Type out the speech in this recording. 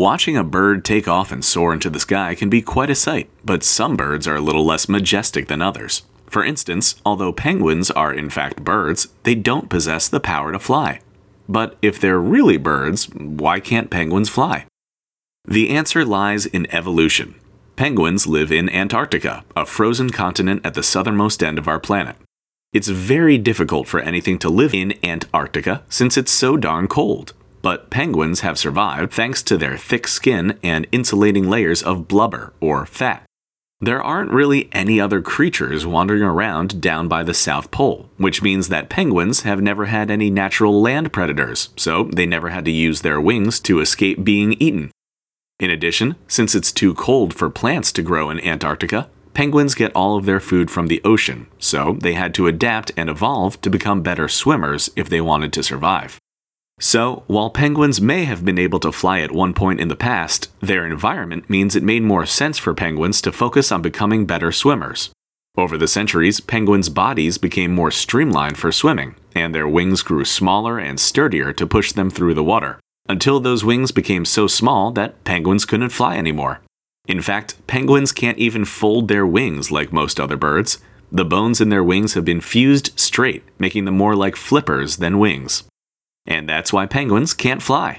watching a bird take off and soar into the sky can be quite a sight, but some birds are a little less majestic than others. For instance, although penguins are in fact birds, they don't possess the power to fly. But if they're really birds, why can't penguins fly? The answer lies in evolution. Penguins live in Antarctica, a frozen continent at the southernmost end of our planet. It's very difficult for anything to live in Antarctica since it's so darn cold. But penguins have survived thanks to their thick skin and insulating layers of blubber, or fat. There aren't really any other creatures wandering around down by the South Pole, which means that penguins have never had any natural land predators, so they never had to use their wings to escape being eaten. In addition, since it's too cold for plants to grow in Antarctica, penguins get all of their food from the ocean, so they had to adapt and evolve to become better swimmers if they wanted to survive. So, while penguins may have been able to fly at one point in the past, their environment means it made more sense for penguins to focus on becoming better swimmers. Over the centuries, penguins' bodies became more streamlined for swimming, and their wings grew smaller and sturdier to push them through the water, until those wings became so small that penguins couldn't fly anymore. In fact, penguins can't even fold their wings like most other birds. The bones in their wings have been fused straight, making them more like flippers than wings. And that's why penguins can't fly.